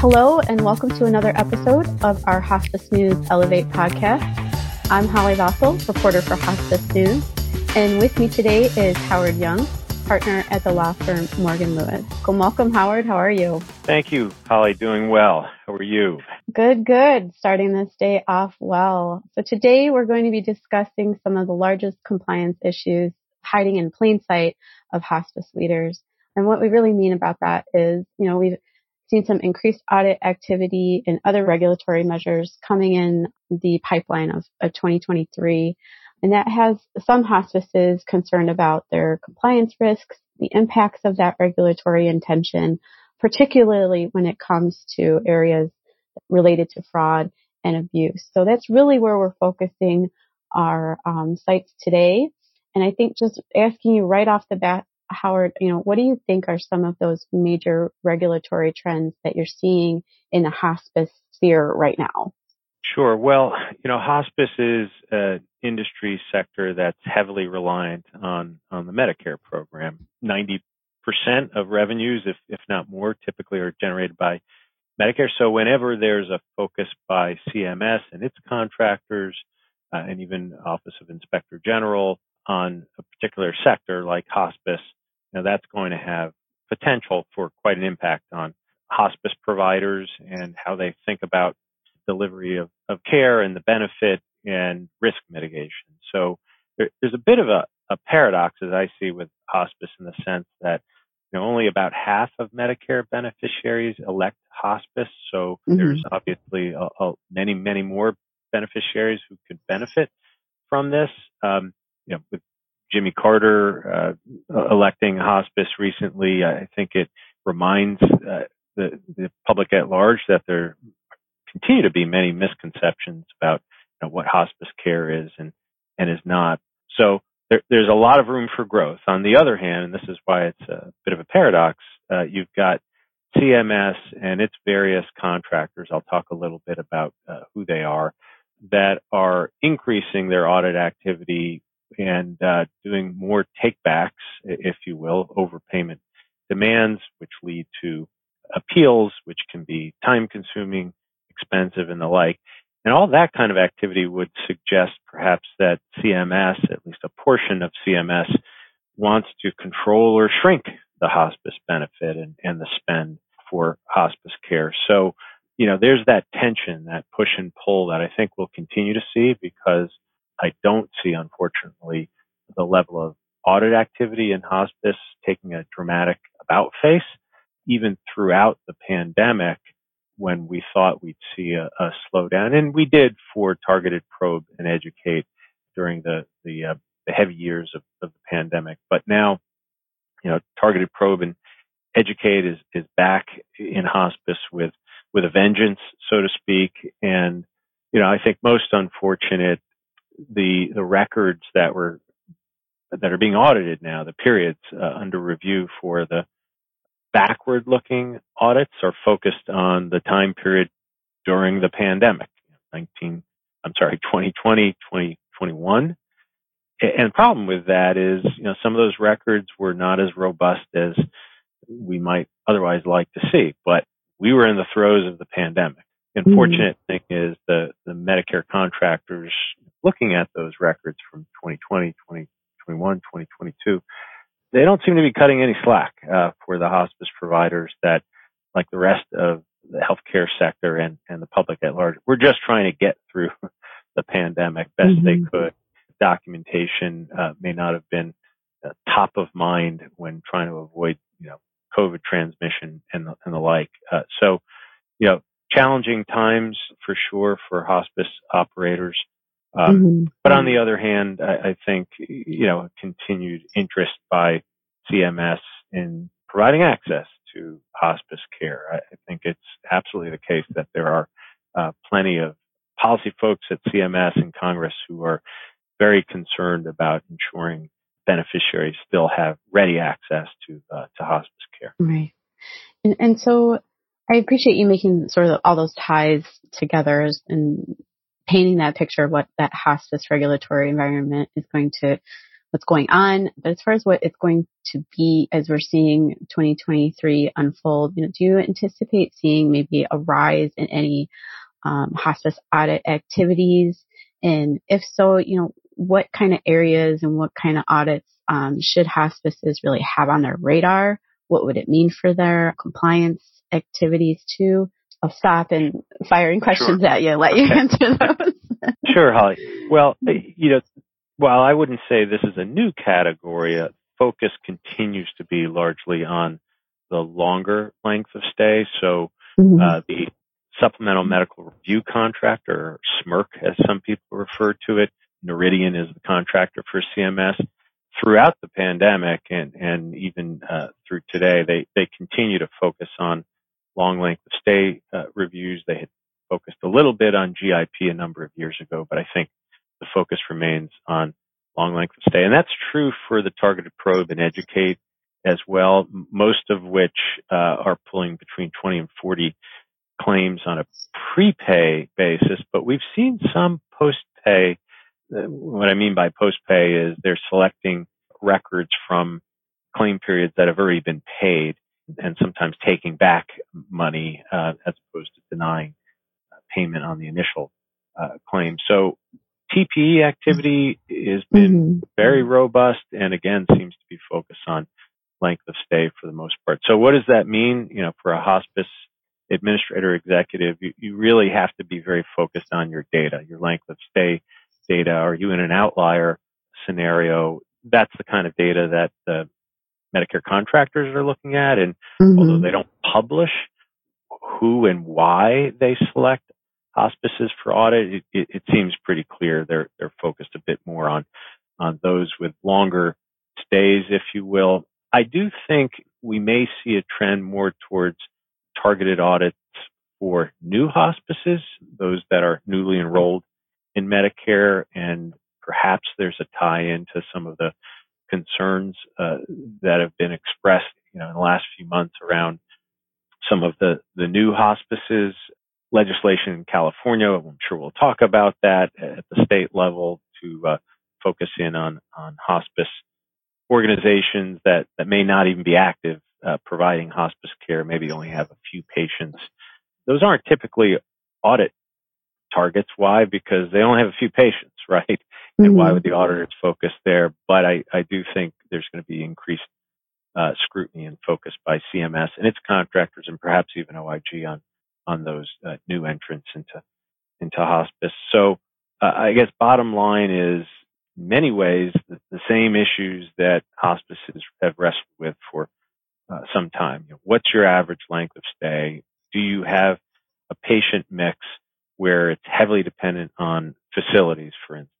Hello, and welcome to another episode of our Hospice News Elevate podcast. I'm Holly Vossel, reporter for Hospice News, and with me today is Howard Young, partner at the law firm Morgan Lewis. Welcome, Howard. How are you? Thank you, Holly. Doing well. How are you? Good, good. Starting this day off well. So today we're going to be discussing some of the largest compliance issues hiding in plain sight of hospice leaders. And what we really mean about that is, you know, we've seen some increased audit activity and other regulatory measures coming in the pipeline of, of 2023. And that has some hospices concerned about their compliance risks, the impacts of that regulatory intention, particularly when it comes to areas related to fraud and abuse. So that's really where we're focusing our um, sights today. And I think just asking you right off the bat, Howard, you know, what do you think are some of those major regulatory trends that you're seeing in the hospice sphere right now? Sure. Well, you know, hospice is an industry sector that's heavily reliant on, on the Medicare program. 90% of revenues, if, if not more, typically are generated by Medicare. So whenever there's a focus by CMS and its contractors, uh, and even Office of Inspector General on a particular sector like hospice, you know, that's going to have potential for quite an impact on hospice providers and how they think about delivery of, of care and the benefit and risk mitigation. So there, there's a bit of a, a paradox as I see with hospice in the sense that you know, only about half of Medicare beneficiaries elect hospice. So mm-hmm. there's obviously a, a many, many more beneficiaries who could benefit from this. Um, you know, with Jimmy Carter uh, electing hospice recently, I think it reminds uh, the, the public at large that there continue to be many misconceptions about you know, what hospice care is and, and is not. So there, there's a lot of room for growth. On the other hand, and this is why it's a bit of a paradox, uh, you've got CMS and its various contractors. I'll talk a little bit about uh, who they are that are increasing their audit activity and uh, doing more takebacks, if you will, overpayment demands, which lead to appeals, which can be time consuming, expensive, and the like. And all that kind of activity would suggest perhaps that CMS, at least a portion of CMS, wants to control or shrink the hospice benefit and, and the spend for hospice care. So, you know, there's that tension, that push and pull that I think we'll continue to see because I don't see, unfortunately, the level of audit activity in hospice taking a dramatic about face. Even throughout the pandemic, when we thought we'd see a, a slowdown, and we did for targeted probe and educate during the the, uh, the heavy years of, of, the pandemic. But now, you know, targeted probe and educate is is back in hospice with with a vengeance, so to speak. And you know, I think most unfortunate the the records that were that are being audited now, the periods uh, under review for the backward looking audits are focused on the time period during the pandemic, 19, I'm sorry, 2020, 2021. And the problem with that is, you know, some of those records were not as robust as we might otherwise like to see, but we were in the throes of the pandemic. The mm-hmm. unfortunate mm-hmm. thing is the, the Medicare contractors looking at those records from 2020, 2021, 2022, they don't seem to be cutting any slack uh, for the hospice providers that, like the rest of the healthcare sector and, and the public at large, we're just trying to get through the pandemic best mm-hmm. they could. Documentation uh, may not have been uh, top of mind when trying to avoid, you know, COVID transmission and the, and the like. Uh, so, you know, challenging times for sure for hospice operators. Um, mm-hmm. But on the other hand, I, I, think, you know, continued interest by CMS in providing access to hospice care. I, I think it's absolutely the case that there are uh, plenty of policy folks at CMS and Congress who are very concerned about ensuring beneficiaries still have ready access to uh, to hospice care. Right. And, and so I appreciate you making sort of all those ties together and painting that picture of what that hospice regulatory environment is going to what's going on, but as far as what it's going to be as we're seeing 2023 unfold, you know, do you anticipate seeing maybe a rise in any um, hospice audit activities? And if so, you know, what kind of areas and what kind of audits um, should hospices really have on their radar? What would it mean for their compliance activities too? I'll stop and firing questions sure. at you, let okay. you answer those. sure, Holly. Well, you know, while I wouldn't say this is a new category, uh, focus continues to be largely on the longer length of stay. So mm-hmm. uh, the supplemental medical review contractor, or SMRC as some people refer to it, Noridian is the contractor for CMS. Throughout the pandemic and, and even uh, through today, they, they continue to focus on long length of stay uh, reviews. They had focused a little bit on GIP a number of years ago, but I think the focus remains on long length of stay. And that's true for the targeted probe and educate as well, most of which uh, are pulling between 20 and 40 claims on a prepay basis, but we've seen some post pay. Uh, what I mean by post pay is they're selecting records from claim periods that have already been paid and sometimes taking back money uh, as opposed to denying uh, payment on the initial uh, claim. So TPE activity has been mm-hmm. very robust and again seems to be focused on length of stay for the most part. So what does that mean? You know, for a hospice administrator executive, you, you really have to be very focused on your data, your length of stay data. Are you in an outlier scenario? That's the kind of data that the Medicare contractors are looking at. And mm-hmm. although they don't publish who and why they select hospices for audit, it, it, it, seems pretty clear they're they're focused a bit more on on those with longer stays, if you will. I do think we may see a trend more towards targeted audits for new hospices, those that are newly enrolled in Medicare, and perhaps there's a tie into some of the concerns uh, that have been expressed, you know, in the last few months around some of the the new hospices legislation in California. I'm sure we'll talk about that at the state level to uh, focus in on on hospice organizations that that may not even be active uh, providing hospice care, maybe only have a few patients. Those aren't typically audit targets. Why? Because they only have a few patients, right? Mm-hmm. And why mm-hmm. would the auditors focus there? But I, I do think there's going to be increased uh, scrutiny and focus by CMS and its contractors and perhaps even OIG on on those uh, new entrants into into hospice. So uh, I guess bottom line is many ways the, the, same issues that hospices have wrestled with for uh, some time. You know, what's your average length of stay? Do you have a patient mix where it's heavily dependent on facilities, for instance,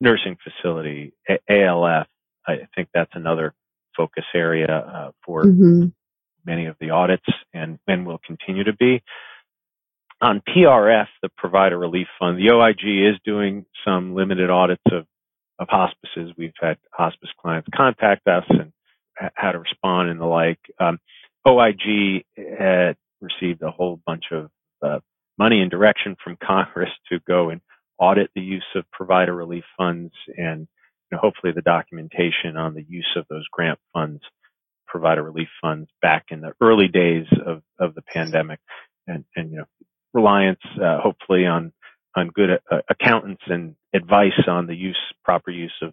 nursing facility, A- ALF? I think that's another focus area uh, for mm-hmm many of the audits and, and will continue to be. On PRF, the Provider Relief Fund, the OIG is doing some limited audits of, of hospices. We've had hospice clients contact us and how to respond and the like. Um, OIG had received a whole bunch of uh, money and direction from Congress to go and audit the use of provider relief funds and you know, hopefully the documentation on the use of those grant funds provider relief funds back in the early days of, of the pandemic and, and, you know, reliance, uh, hopefully on, on good uh, accountants and advice on the use, proper use of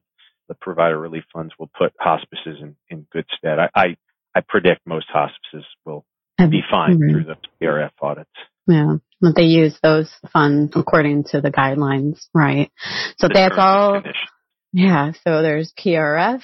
the provider relief funds will put hospices in, in good stead. I, I, I predict most hospices will be fine mm-hmm. through the PRF audits. Yeah. But they use those funds according to the guidelines, right? So the that's all. Yeah. So there's PRF,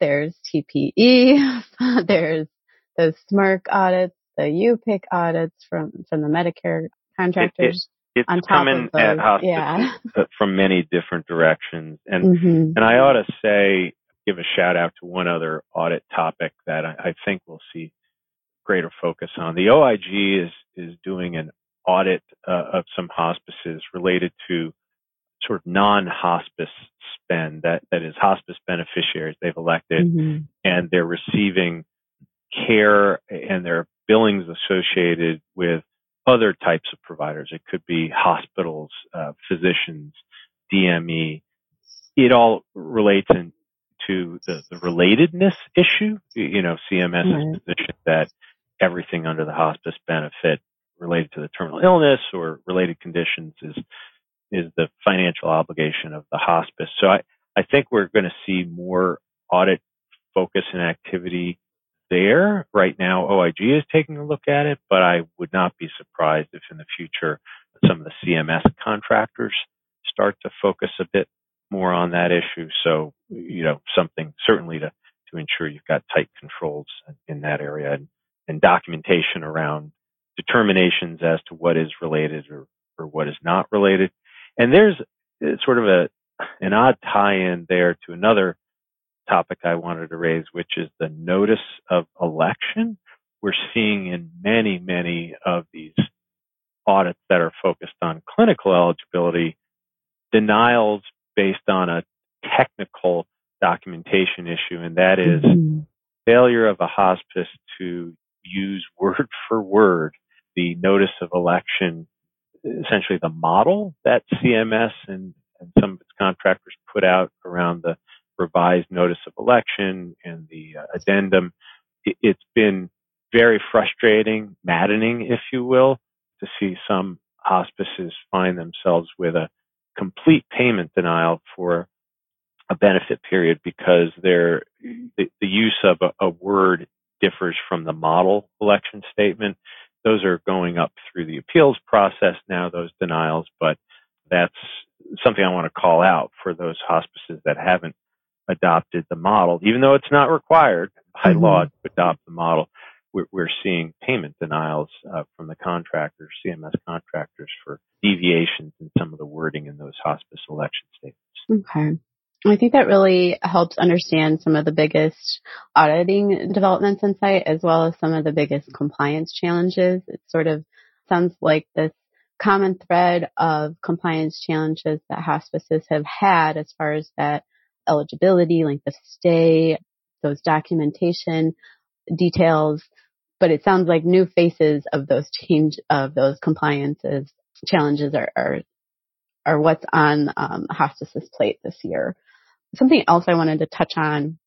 there's TPE, there's the SMRC audits, the UPIC audits from, from the Medicare contractors. It, it, it's on coming at hospitals yeah. from many different directions. And, mm-hmm. and I ought to say, give a shout out to one other audit topic that I, I think we'll see greater focus on. The OIG is, is doing an audit uh, of some hospices related to sort of non-hospice spend that, that is hospice beneficiaries they've elected mm-hmm. and they're receiving care and their billings associated with other types of providers. It could be hospitals, uh, physicians, DME. It all relates in to the, the relatedness issue. You know, CMS's mm-hmm. position that everything under the hospice benefit related to the terminal illness or related conditions is is the financial obligation of the hospice. So I, I think we're going to see more audit focus and activity there. Right now, OIG is taking a look at it, but I would not be surprised if in the future some of the CMS contractors start to focus a bit more on that issue. So, you know, something certainly to, to ensure you've got tight controls in that area and, and documentation around determinations as to what is related or, or what is not related. And there's sort of a, an odd tie in there to another topic I wanted to raise, which is the notice of election. We're seeing in many, many of these audits that are focused on clinical eligibility, denials based on a technical documentation issue, and that is mm-hmm. failure of a hospice to use word for word notice of election, essentially the model that CMS and, and some of its contractors put out around the revised notice of election and the uh, addendum. It, it's been very frustrating, maddening, if you will, to see some hospices find themselves with a complete payment denial for a benefit period because the, the use of a, a word differs from the model election statement. Those are going up through the appeals process now, those denials, but that's something I want to call out for those hospices that haven't adopted the model, even though it's not required by mm-hmm. law to adopt the model. We're, we're seeing payment denials uh, from the contractors, CMS contractors, for deviations in some of the wording in those hospice election statements. Okay. I think that really helps understand some of the biggest auditing developments in sight as well as some of the biggest compliance challenges. It sort of sounds like this common thread of compliance challenges that hospices have had as far as that eligibility, length of stay, those documentation details. But it sounds like new faces of those change of those compliances challenges are are, are what's on um, hospice's plate this year. Something else I wanted to touch on,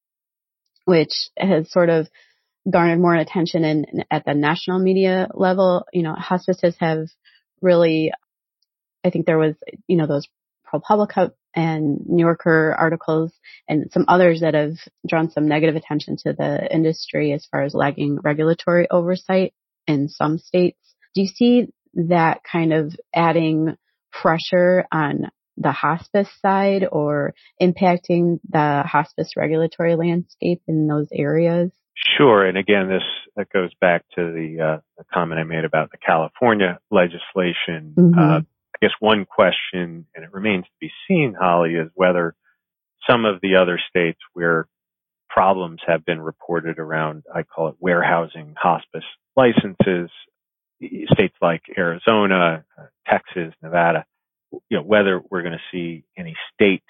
which has sort of garnered more attention in, at the national media level. You know, hospices have really, I think there was, you know, those ProPublica and New Yorker articles and some others that have drawn some negative attention to the industry as far as lagging regulatory oversight in some states. Do you see that kind of adding pressure on the hospice side or impacting the hospice regulatory landscape in those areas? Sure. And again, this that goes back to the, uh, the comment I made about the California legislation. Mm-hmm. Uh, I guess one question, and it remains to be seen, Holly, is whether some of the other states where problems have been reported around, I call it warehousing hospice licenses, states like Arizona, uh, Texas, Nevada, you know, whether we're going to see any state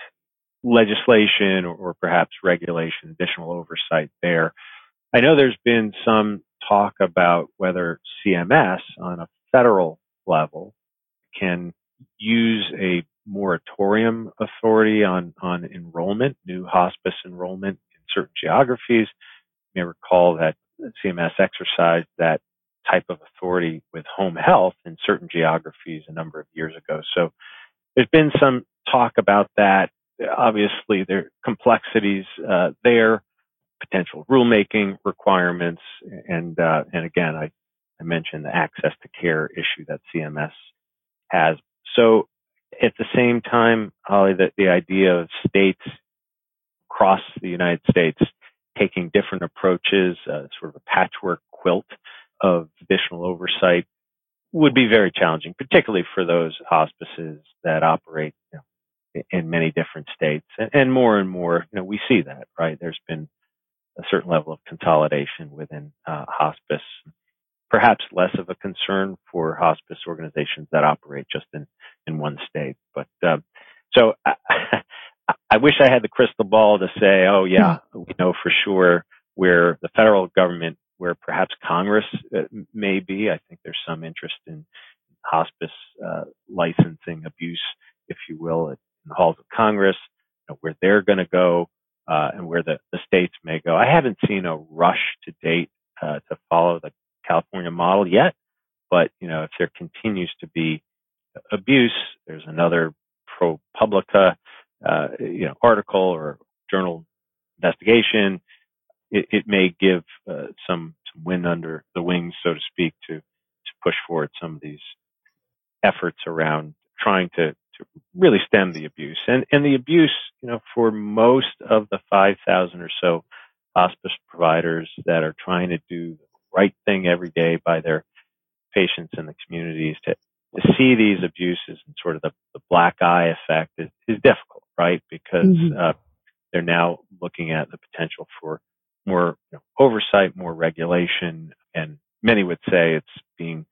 legislation or, or perhaps regulation, additional oversight there. I know there's been some talk about whether CMS on a federal level can use a moratorium authority on, on enrollment, new hospice enrollment in certain geographies. You may recall that CMS exercised that type of authority with home health in certain geographies a number of years ago. So there's been some talk about that. Obviously, there are complexities uh, there, potential rulemaking requirements, and uh, and again, I, I mentioned the access to care issue that CMS has. So at the same time, Holly, that the idea of states across the United States taking different approaches, uh, sort of a patchwork quilt of additional oversight would be very challenging, particularly for those hospices that operate you know, in many different states. And, and, more and more, you know, we see that, right? There's been a certain level of consolidation within uh, hospice perhaps less of a concern for hospice organizations that operate just in, in one state. But uh, so I, I, wish I had the crystal ball to say, oh yeah, we know for sure where the federal government, where perhaps Congress uh, may be. I think there's some interest in hospice uh, licensing abuse, if you will, in the halls of Congress, you know, where they're going to go. uh, and where the, the states may go. I haven't seen a rush to date uh, to follow the California model yet, but you know if there continues to be abuse, there's another ProPublica uh, you know article or journal investigation. It, it may give uh, some some wind under the wings, so to speak, to to push forward some of these efforts around trying to to really stem the abuse. And and the abuse, you know, for most of the 5,000 or so hospice providers that are trying to do the right thing every day by their patients in the communities to to see these abuses and sort of the, the black eye effect is, is difficult, right? Because mm-hmm. uh, they're now looking at the potential for more you know, oversight, more regulation, and many would say it's being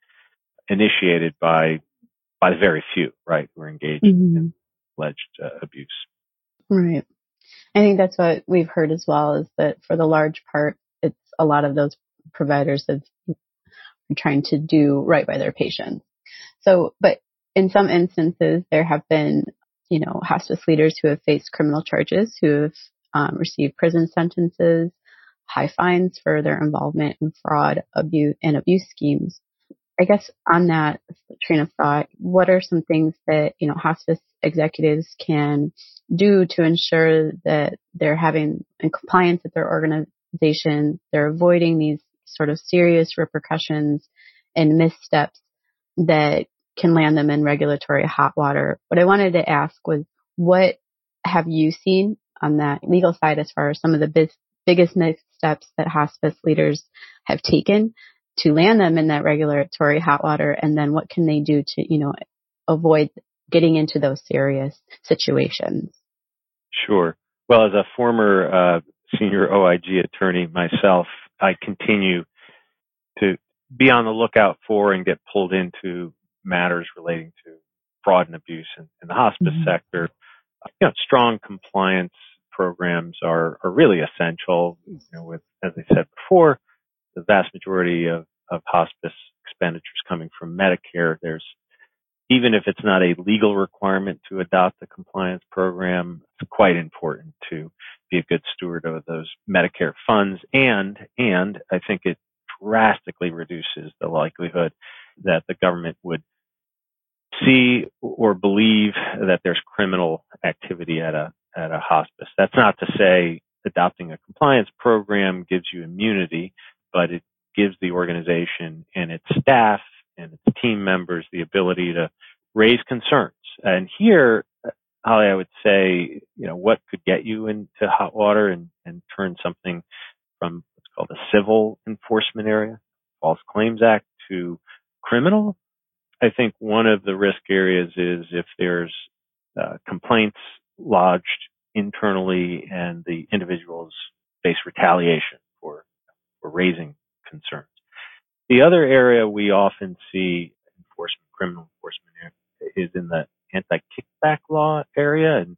initiated by by the very few, right, who are engaged mm-hmm. in alleged uh, abuse. Right. I think that's what we've heard as well is that for the large part, it's a lot of those providers that are trying to do right by their patients. So, but in some instances, there have been, you know, hospice leaders who have faced criminal charges, who have um, received prison sentences, high fines for their involvement in fraud, abuse, and abuse schemes. I guess on that train of thought, what are some things that, you know, hospice executives can do to ensure that they're having in compliance with their organization, they're avoiding these sort of serious repercussions and missteps that can land them in regulatory hot water. What I wanted to ask was, what have you seen on that legal side as far as some of the biz- biggest missteps that hospice leaders have taken to land them in that regulatory hot water and then what can they do to, you know, avoid getting into those serious situations? Sure. Well, as a former uh, senior OIG attorney myself, I continue to be on the lookout for and get pulled into matters relating to fraud and abuse in, in the hospice mm-hmm. sector. You know, strong compliance programs are, are really essential. You know, with, as I said before, the vast majority of, of hospice expenditures coming from Medicare. There's even if it's not a legal requirement to adopt a compliance program, it's quite important to be a good steward of those Medicare funds. And, and I think it drastically reduces the likelihood that the government would see or believe that there's criminal activity at a, at a hospice. That's not to say adopting a compliance program gives you immunity, but it gives the organization and its staff and its team members the ability to raise concerns. And here, Holly, I would say, you know, what could get you into hot water and, and turn something from what's called a civil enforcement area, False Claims Act, to criminal. I think one of the risk areas is if there's uh, complaints lodged internally and the individuals face retaliation for, for raising concerns. The other area we often see enforcement, criminal enforcement is in the anti-kickback law area, and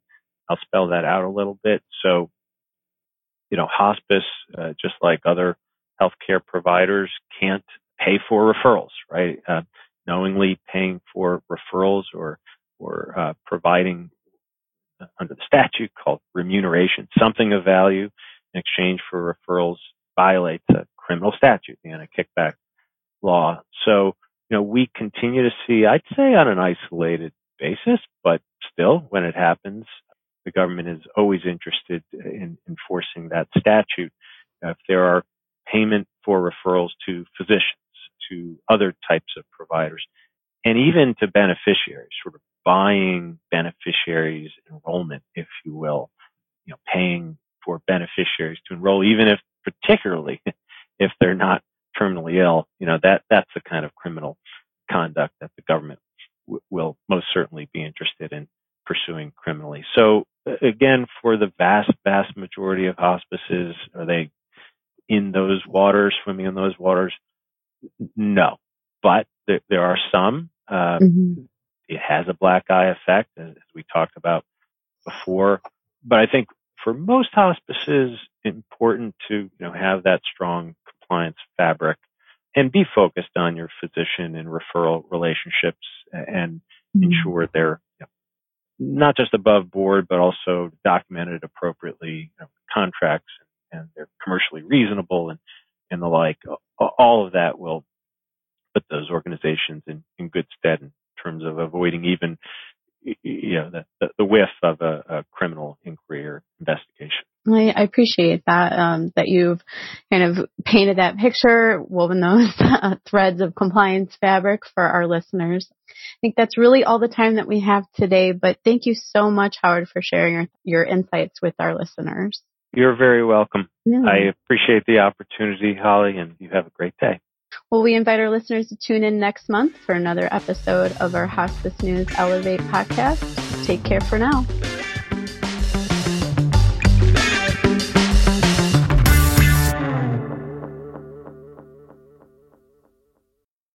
I'll spell that out a little bit. So, you know, hospice, uh, just like other healthcare providers, can't pay for referrals, right? Uh, knowingly paying for referrals or or uh, providing under the statute called remuneration something of value in exchange for referrals violates a criminal statute, the anti-kickback law. So, you know, we continue to see, I'd say on an isolated basis, but still when it happens, the government is always interested in enforcing that statute. If there are payment for referrals to physicians, to other types of providers, and even to beneficiaries, sort of buying beneficiaries enrollment, if you will, you know, paying for beneficiaries to enroll, even if particularly if they're not terminally ill, you know, that, that's the kind of criminal conduct that the government w- will most certainly be interested in pursuing criminally. So again, for the vast, vast majority of hospices, are they in those waters, swimming in those waters? No, but there, there are some. Um, mm-hmm. It has a black eye effect, as we talked about before. But I think for most hospices, important to you know have that strong compliance fabric and be focused on your physician and referral relationships and mm-hmm. ensure they're you know, not just above board, but also documented appropriately, you know, contracts and they're commercially reasonable and, and the like. All of that will put those organizations in, in good stead in terms of avoiding even, you know, the, the, whiff of a, a criminal inquiry or investigation. I, I appreciate that, um, that you've kind of painted that picture, woven those uh, threads of compliance fabric for our listeners. I think that's really all the time that we have today, but thank you so much, Howard, for sharing your, your insights with our listeners. You're very welcome. Yeah. I appreciate the opportunity, Holly, and you have a great day. Well, we invite our listeners to tune in next month for another episode of our Hospice News Elevate podcast. Take care for now.